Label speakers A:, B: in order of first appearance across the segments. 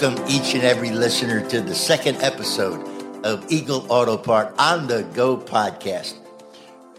A: welcome each and every listener to the second episode of Eagle Auto Part on the Go podcast.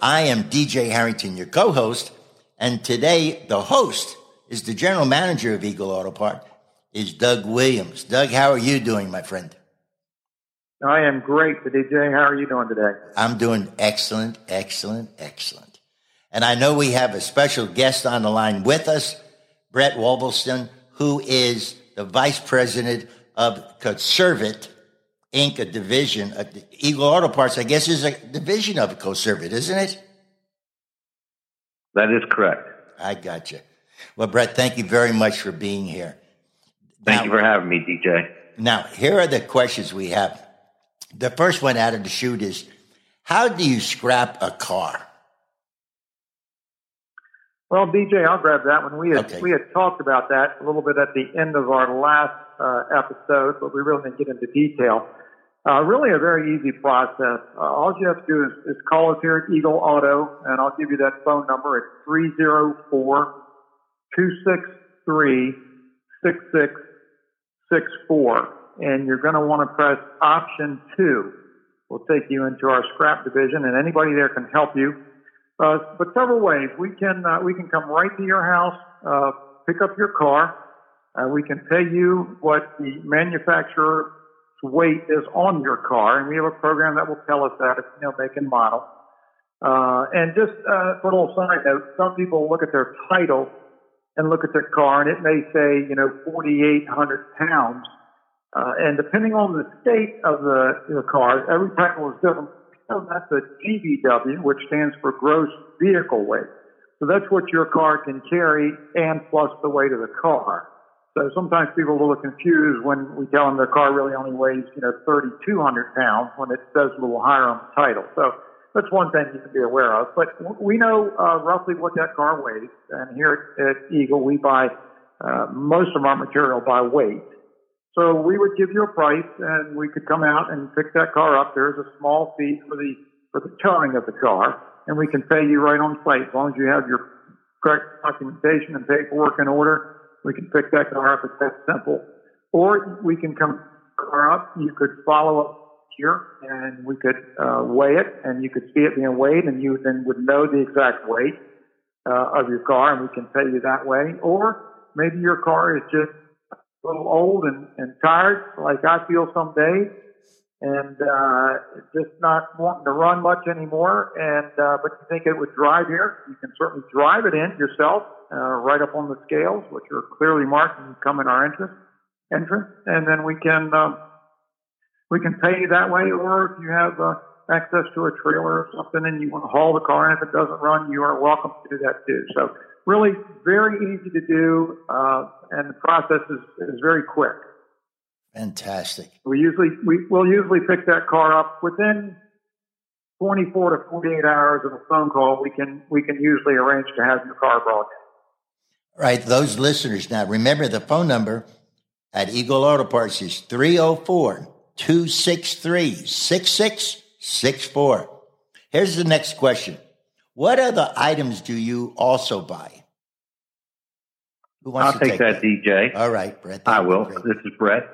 A: I am DJ Harrington, your co host, and today the host is the general manager of Eagle Auto Part, is Doug Williams. Doug, how are you doing, my friend?
B: I am great, DJ. How are you doing today?
A: I'm doing excellent, excellent, excellent. And I know we have a special guest on the line with us, Brett Wobbleston, who is the vice president of Conservit Inc., a division. of Eagle Auto Parts, I guess, is a division of Conservit, isn't it?
C: That is correct.
A: I got you. Well, Brett, thank you very much for being here.
C: Thank now, you for having me, DJ.
A: Now, here are the questions we have. The first one out of the chute is How do you scrap a car?
B: Well, DJ, I'll grab that one. We had okay. we had talked about that a little bit at the end of our last uh, episode, but we really didn't get into detail. Uh, really, a very easy process. Uh, all you have to do is, is, call us here at Eagle Auto, and I'll give you that phone number. It's three zero four two six three six six six four, and you're going to want to press option two. We'll take you into our scrap division, and anybody there can help you. Uh, but several ways. We can uh, we can come right to your house, uh, pick up your car. Uh, we can tell you what the manufacturer's weight is on your car, and we have a program that will tell us that, if you know, make and model. Uh, and just uh, for a little side note, some people look at their title and look at their car, and it may say, you know, 4,800 pounds. and depending on the state of the, the car, every title is different Oh, that's a GVW, which stands for gross vehicle weight. So that's what your car can carry and plus the weight of the car. So sometimes people are a little confused when we tell them their car really only weighs, you know, 3,200 pounds when it says a little higher on the title. So that's one thing you can be aware of. But we know uh, roughly what that car weighs. And here at Eagle, we buy uh, most of our material by weight. So we would give you a price and we could come out and pick that car up. There's a small fee for the, for the towing of the car and we can pay you right on site as long as you have your correct documentation and paperwork in order. We can pick that car up. It's that simple. Or we can come car up. You could follow up here and we could uh, weigh it and you could see it being weighed and you then would know the exact weight uh, of your car and we can pay you that way. Or maybe your car is just a little old and, and tired, like I feel some days, and uh, just not wanting to run much anymore. And uh, but you think it would drive here? You can certainly drive it in yourself, uh, right up on the scales, which are clearly marked and come in our entrance, entrance, and then we can um, we can pay you that way. Or if you have uh, access to a trailer or something and you want to haul the car, and if it doesn't run, you are welcome to do that too. So really very easy to do, uh, and the process is, is very quick.
A: Fantastic.
B: We usually we will usually pick that car up within 24 to 48 hours of a phone call. We can we can usually arrange to have your car brought in.
A: Right, those listeners now remember the phone number at Eagle Auto Parts is 304 263 6664. Here's the next question what other items do you also buy?
C: Who wants I'll to take, take that, that, DJ.
A: All right, Brett.
C: I will. This is Brett.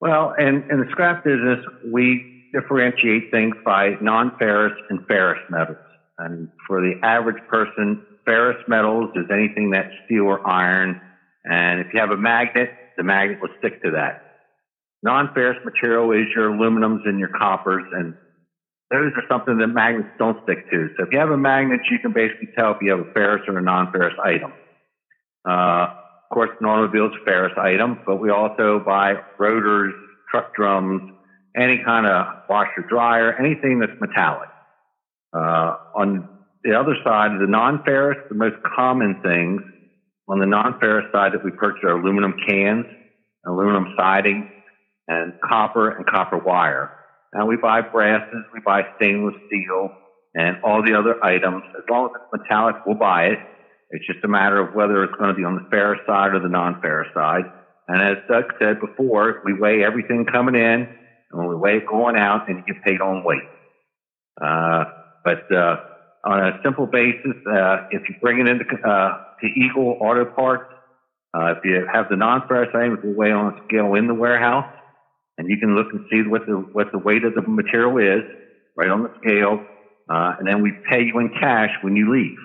C: Well, in, in the scrap business, we differentiate things by non-ferrous and ferrous metals. And for the average person, ferrous metals is anything that's steel or iron. And if you have a magnet, the magnet will stick to that. Non-ferrous material is your aluminums and your coppers, and those are something that magnets don't stick to. So if you have a magnet, you can basically tell if you have a ferrous or a non-ferrous item. Uh, of course, an automobile is a ferrous item, but we also buy rotors, truck drums, any kind of washer dryer, anything that's metallic. Uh, on the other side, the non-ferrous, the most common things on the non-ferrous side that we purchase are aluminum cans, aluminum siding, and copper and copper wire. And we buy brasses, we buy stainless steel, and all the other items. As long as it's metallic, we'll buy it. It's just a matter of whether it's going to be on the ferrous side or the non-ferrous side. And as Doug said before, we weigh everything coming in, and we weigh it going out, and you get paid on weight. Uh, but uh, on a simple basis, uh, if you bring it into uh, to Eagle Auto Parts, Uh, if you have the non-ferrous items, we weigh on a scale in the warehouse, and you can look and see what the what the weight of the material is right on the scale, uh, and then we pay you in cash when you leave.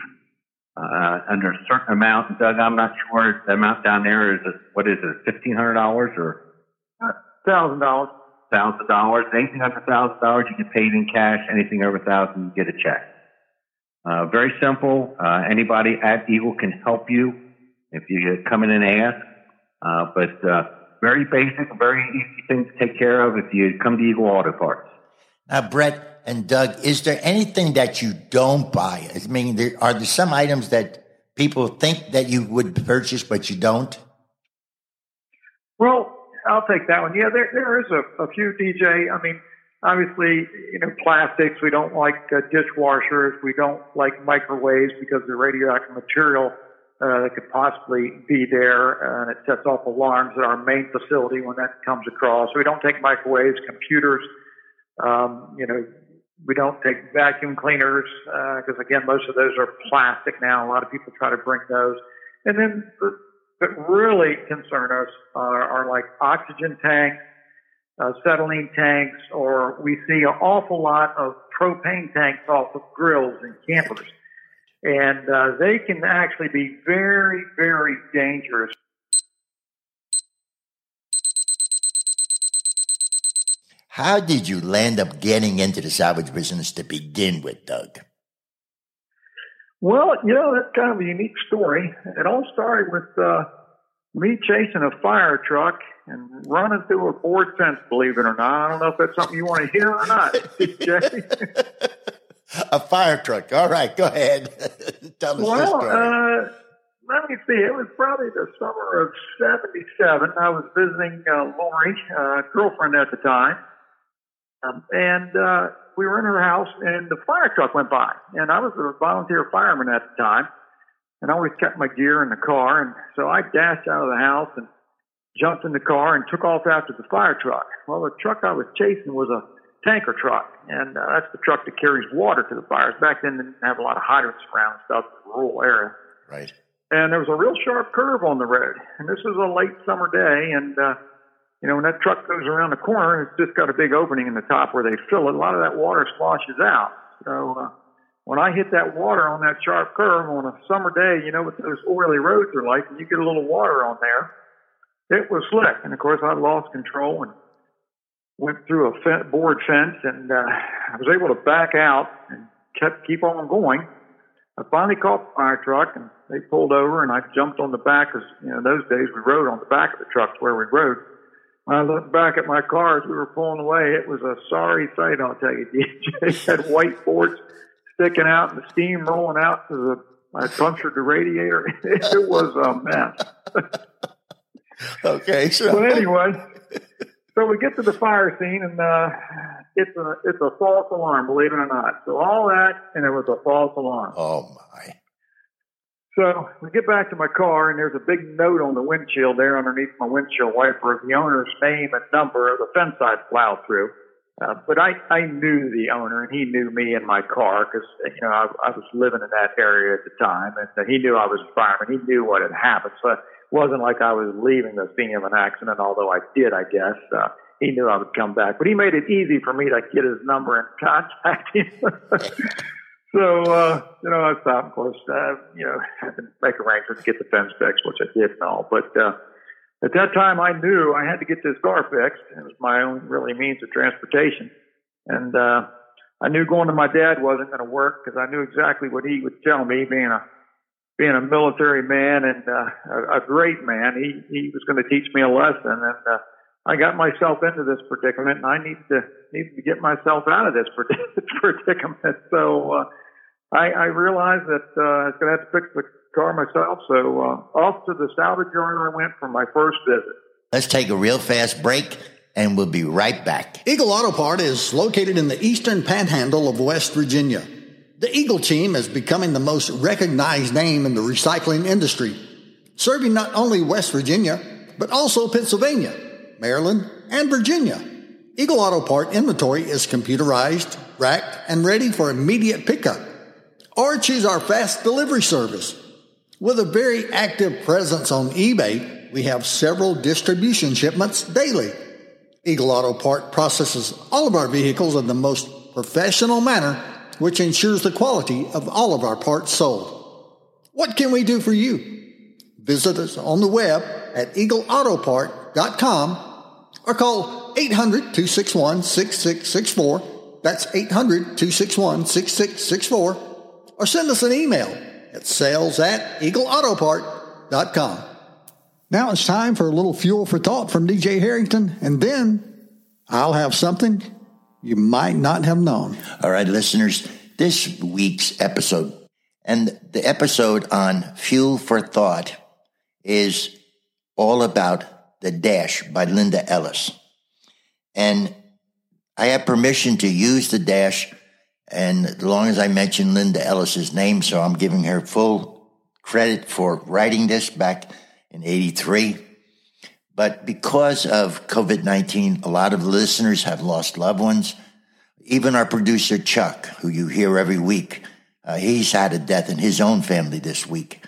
C: Uh, under a certain amount, Doug, I'm not sure the amount down there is, what is it, fifteen hundred dollars or
B: thousand dollars?
C: Thousand dollars. Anything under thousand dollars, you get paid in cash. Anything over thousand, you get a check. Uh, very simple. Uh, anybody at Eagle can help you if you come in and ask. Uh, but uh, very basic, very easy thing to take care of if you come to Eagle Auto Parts.
A: Now, Brett and Doug, is there anything that you don't buy? I mean, there, are there some items that people think that you would purchase but you don't?
B: Well, I'll take that one. Yeah, there there is a, a few DJ. I mean, obviously, you know, plastics. We don't like uh, dishwashers. We don't like microwaves because the radioactive material uh, that could possibly be there, and it sets off alarms at our main facility when that comes across. We don't take microwaves, computers. Um, you know, we don't take vacuum cleaners uh, because uh, again, most of those are plastic now. A lot of people try to bring those, and then that really concern us are, are like oxygen tanks, uh, acetylene tanks, or we see an awful lot of propane tanks off of grills and campers. And uh, they can actually be very, very dangerous.
A: How did you land up getting into the salvage business to begin with, Doug?
B: Well, you know, that's kind of a unique story. It all started with uh, me chasing a fire truck and running through a board fence, believe it or not. I don't know if that's something you want to hear or not.
A: a fire truck. All right, go ahead. Tell us
B: well, uh, let me see. It was probably the summer of 77. I was visiting uh, Lori, uh, girlfriend at the time. Um, and uh, we were in her house, and the fire truck went by. And I was a volunteer fireman at the time, and I always kept my gear in the car. And so I dashed out of the house and jumped in the car and took off after the fire truck. Well, the truck I was chasing was a tanker truck, and uh, that's the truck that carries water to the fires. Back then, they didn't have a lot of hydrants around stuff, rural area.
A: Right.
B: And there was a real sharp curve on the road, and this was a late summer day, and uh, you know, when that truck goes around the corner, it's just got a big opening in the top where they fill it. A lot of that water splashes out. So uh, when I hit that water on that sharp curve on a summer day, you know what those oily roads are like, and you get a little water on there. It was slick, and of course I lost control and went through a fence, board fence, and uh, I was able to back out and kept keep on going. I finally caught the fire truck, and they pulled over, and I jumped on the back. Cause you know those days we rode on the back of the trucks where we rode when I looked back at my car as we were pulling away, it was a sorry sight, I'll tell you, DJ. It had white boards sticking out and the steam rolling out to the, I punctured the radiator. It was a mess.
A: okay. So.
B: But anyway, so we get to the fire scene and, uh, it's a, it's a false alarm, believe it or not. So all that, and it was a false alarm.
A: Oh my.
B: So we get back to my car, and there's a big note on the windshield there underneath my windshield wiper of the owner's name and number of the fence I'd plowed through. Uh, but I, I knew the owner, and he knew me and my car because you know I, I was living in that area at the time, and he knew I was a fireman. He knew what had happened, so wasn't like I was leaving the scene of an accident. Although I did, I guess uh, he knew I would come back. But he made it easy for me to get his number and contact him. So, uh, you know, I stopped, of course, uh, you know, had to make arrangements to get the fence fixed, which I did and all. But, uh, at that time I knew I had to get this car fixed. It was my own really means of transportation. And, uh, I knew going to my dad wasn't going to work because I knew exactly what he would tell me being a, being a military man and, uh, a, a great man. He, he was going to teach me a lesson and, uh, I got myself into this predicament, and I need to need to get myself out of this predicament. So uh, I, I realized that uh, I was going to have to fix the car myself. So uh, off to the salvage yard I went for my first visit.
A: Let's take a real fast break, and we'll be right back.
D: Eagle Auto Part is located in the eastern panhandle of West Virginia. The Eagle team is becoming the most recognized name in the recycling industry, serving not only West Virginia, but also Pennsylvania Maryland, and Virginia. Eagle Auto Part inventory is computerized, racked, and ready for immediate pickup. Or choose our fast delivery service. With a very active presence on eBay, we have several distribution shipments daily. Eagle Auto Part processes all of our vehicles in the most professional manner, which ensures the quality of all of our parts sold. What can we do for you? Visit us on the web at eagleautopart.com or call 800-261-6664. That's 800-261-6664 or send us an email at sales at eagleautopart.com. Now it's time for a little fuel for thought from DJ Harrington, and then I'll have something you might not have known.
A: All right, listeners, this week's episode and the episode on fuel for thought is all about the dash by Linda Ellis. And I have permission to use the dash and as long as I mention Linda Ellis's name, so I'm giving her full credit for writing this back in 83. But because of COVID 19, a lot of listeners have lost loved ones. Even our producer, Chuck, who you hear every week, uh, he's had a death in his own family this week.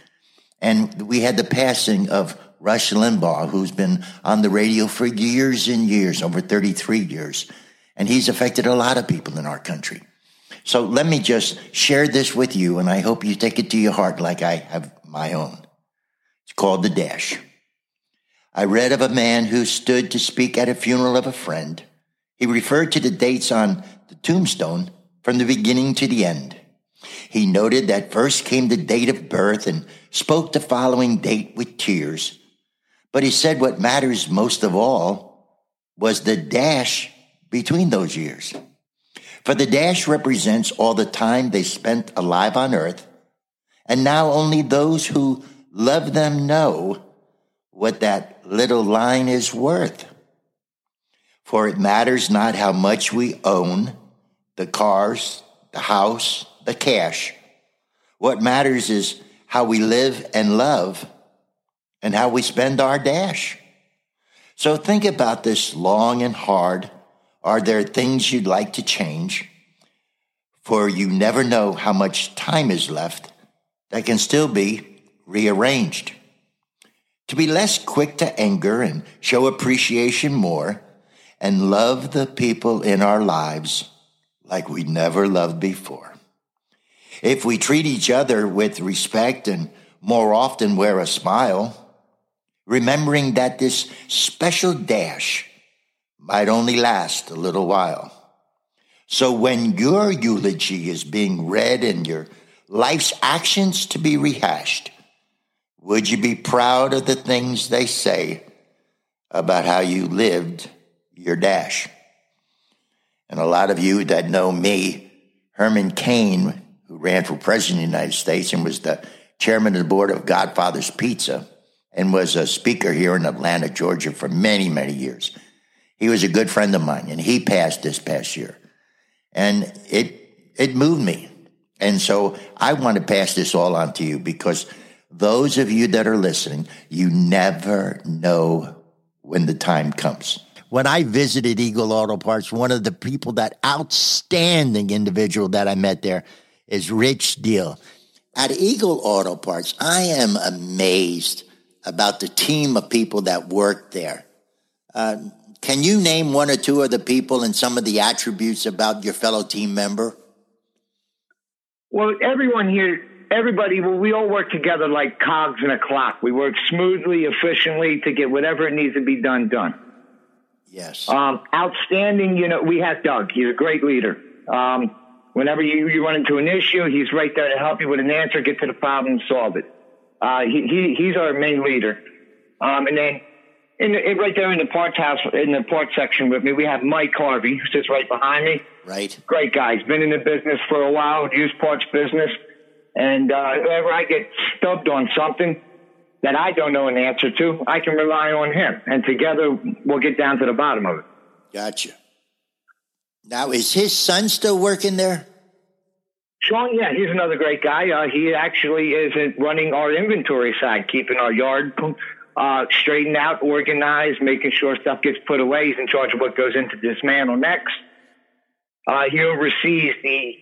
A: And we had the passing of Rush Limbaugh, who's been on the radio for years and years, over 33 years. And he's affected a lot of people in our country. So let me just share this with you, and I hope you take it to your heart like I have my own. It's called The Dash. I read of a man who stood to speak at a funeral of a friend. He referred to the dates on the tombstone from the beginning to the end. He noted that first came the date of birth and spoke the following date with tears. But he said what matters most of all was the dash between those years. For the dash represents all the time they spent alive on earth, and now only those who love them know what that little line is worth. For it matters not how much we own the cars, the house, the cash. What matters is how we live and love and how we spend our dash. So think about this long and hard are there things you'd like to change? For you never know how much time is left that can still be rearranged. To be less quick to anger and show appreciation more and love the people in our lives like we never loved before. If we treat each other with respect and more often wear a smile, remembering that this special dash might only last a little while. So when your eulogy is being read and your life's actions to be rehashed, would you be proud of the things they say about how you lived your dash? And a lot of you that know me, Herman Cain, who ran for president of the United States and was the chairman of the board of Godfather's Pizza and was a speaker here in Atlanta, Georgia for many, many years. He was a good friend of mine, and he passed this past year. And it, it moved me. And so I want to pass this all on to you because those of you that are listening, you never know when the time comes. When I visited Eagle Auto Parts, one of the people that outstanding individual that I met there is Rich Deal. At Eagle Auto Parts, I am amazed about the team of people that work there. Uh, can you name one or two of the people and some of the attributes about your fellow team member?
E: Well, everyone here, everybody, well, we all work together like cogs in a clock. We work smoothly, efficiently to get whatever it needs to be done done.
A: Yes.
E: Um, outstanding. You know, we have Doug. He's a great leader. Um, whenever you, you run into an issue, he's right there to help you with an answer, get to the problem, solve it. Uh, he, he, he's our main leader. Um, and then in, in, right there in the parts house, in the parts section with me, we have Mike Harvey, who sits right behind me.
A: Right.
E: Great guy. He's been in the business for a while, used parts business. And uh, whenever I get stubbed on something that I don't know an answer to, I can rely on him. And together, we'll get down to the bottom of it.
A: Gotcha. Now, is his son still working there?
E: Sean, yeah, he's another great guy. Uh, he actually is running our inventory side, keeping our yard uh, straightened out, organized, making sure stuff gets put away. He's in charge of what goes into dismantle next. Uh, he oversees the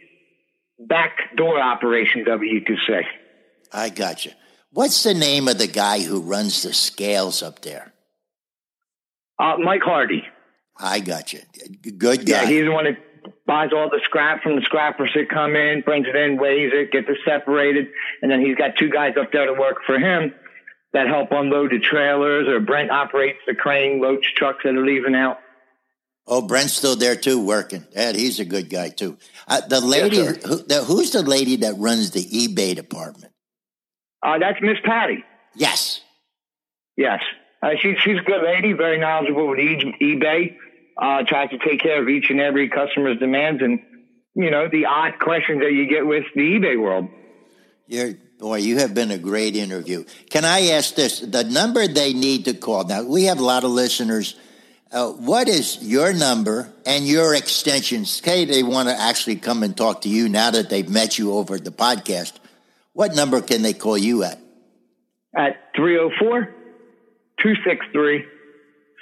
E: back door operations of it, you could say.
A: I got you. What's the name of the guy who runs the scales up there?
E: Uh, Mike Hardy.
A: I got you. Good guy.
E: Yeah, he's the one that buys all the scrap from the scrappers that come in, brings it in, weighs it, gets it separated, and then he's got two guys up there to work for him that help unload the trailers, or Brent operates the crane, loads trucks that are leaving out.
A: Oh, Brent's still there too, working. Dad, he's a good guy too. Uh, the lady, yes, who, the, who's the lady that runs the eBay department?
E: Uh, that's Miss Patty.
A: Yes.
E: Yes. Uh, she, she's a good lady, very knowledgeable with e- eBay. Uh, tries to take care of each and every customer's demands and, you know, the odd questions that you get with the eBay world.
A: You're, boy, you have been a great interview. Can I ask this? The number they need to call. Now, we have a lot of listeners – uh, what is your number and your extension? Say they want to actually come and talk to you now that they've met you over the podcast. What number can they call you at?
E: At 304 263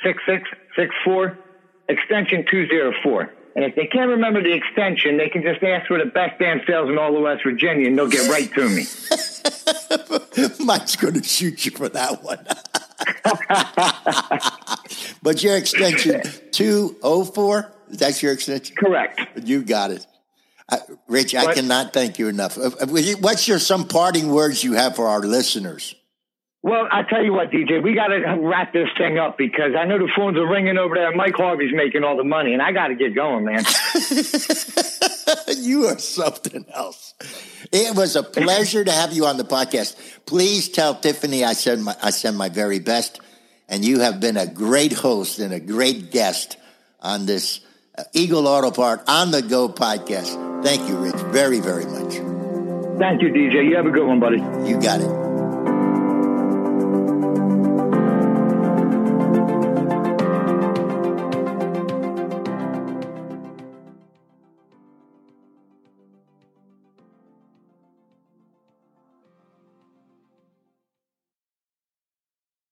E: 6664, extension 204. And if they can't remember the extension, they can just ask for the best damn sales in all of West Virginia and they'll get right to me.
A: Mike's going to shoot you for that one. but your extension 204, that's your extension?
E: Correct.
A: You got it. Uh, Rich, I cannot thank you enough. Uh, uh, what's your some parting words you have for our listeners?
E: Well, I tell you what, DJ, we got to wrap this thing up because I know the phones are ringing over there. Mike Harvey's making all the money, and I got to get going, man.
A: you are something else. It was a pleasure to have you on the podcast. Please tell Tiffany I send my I send my very best, and you have been a great host and a great guest on this uh, Eagle Auto Part on the Go podcast. Thank you, Rich, very very much.
E: Thank you, DJ. You have a good one, buddy.
A: You got it.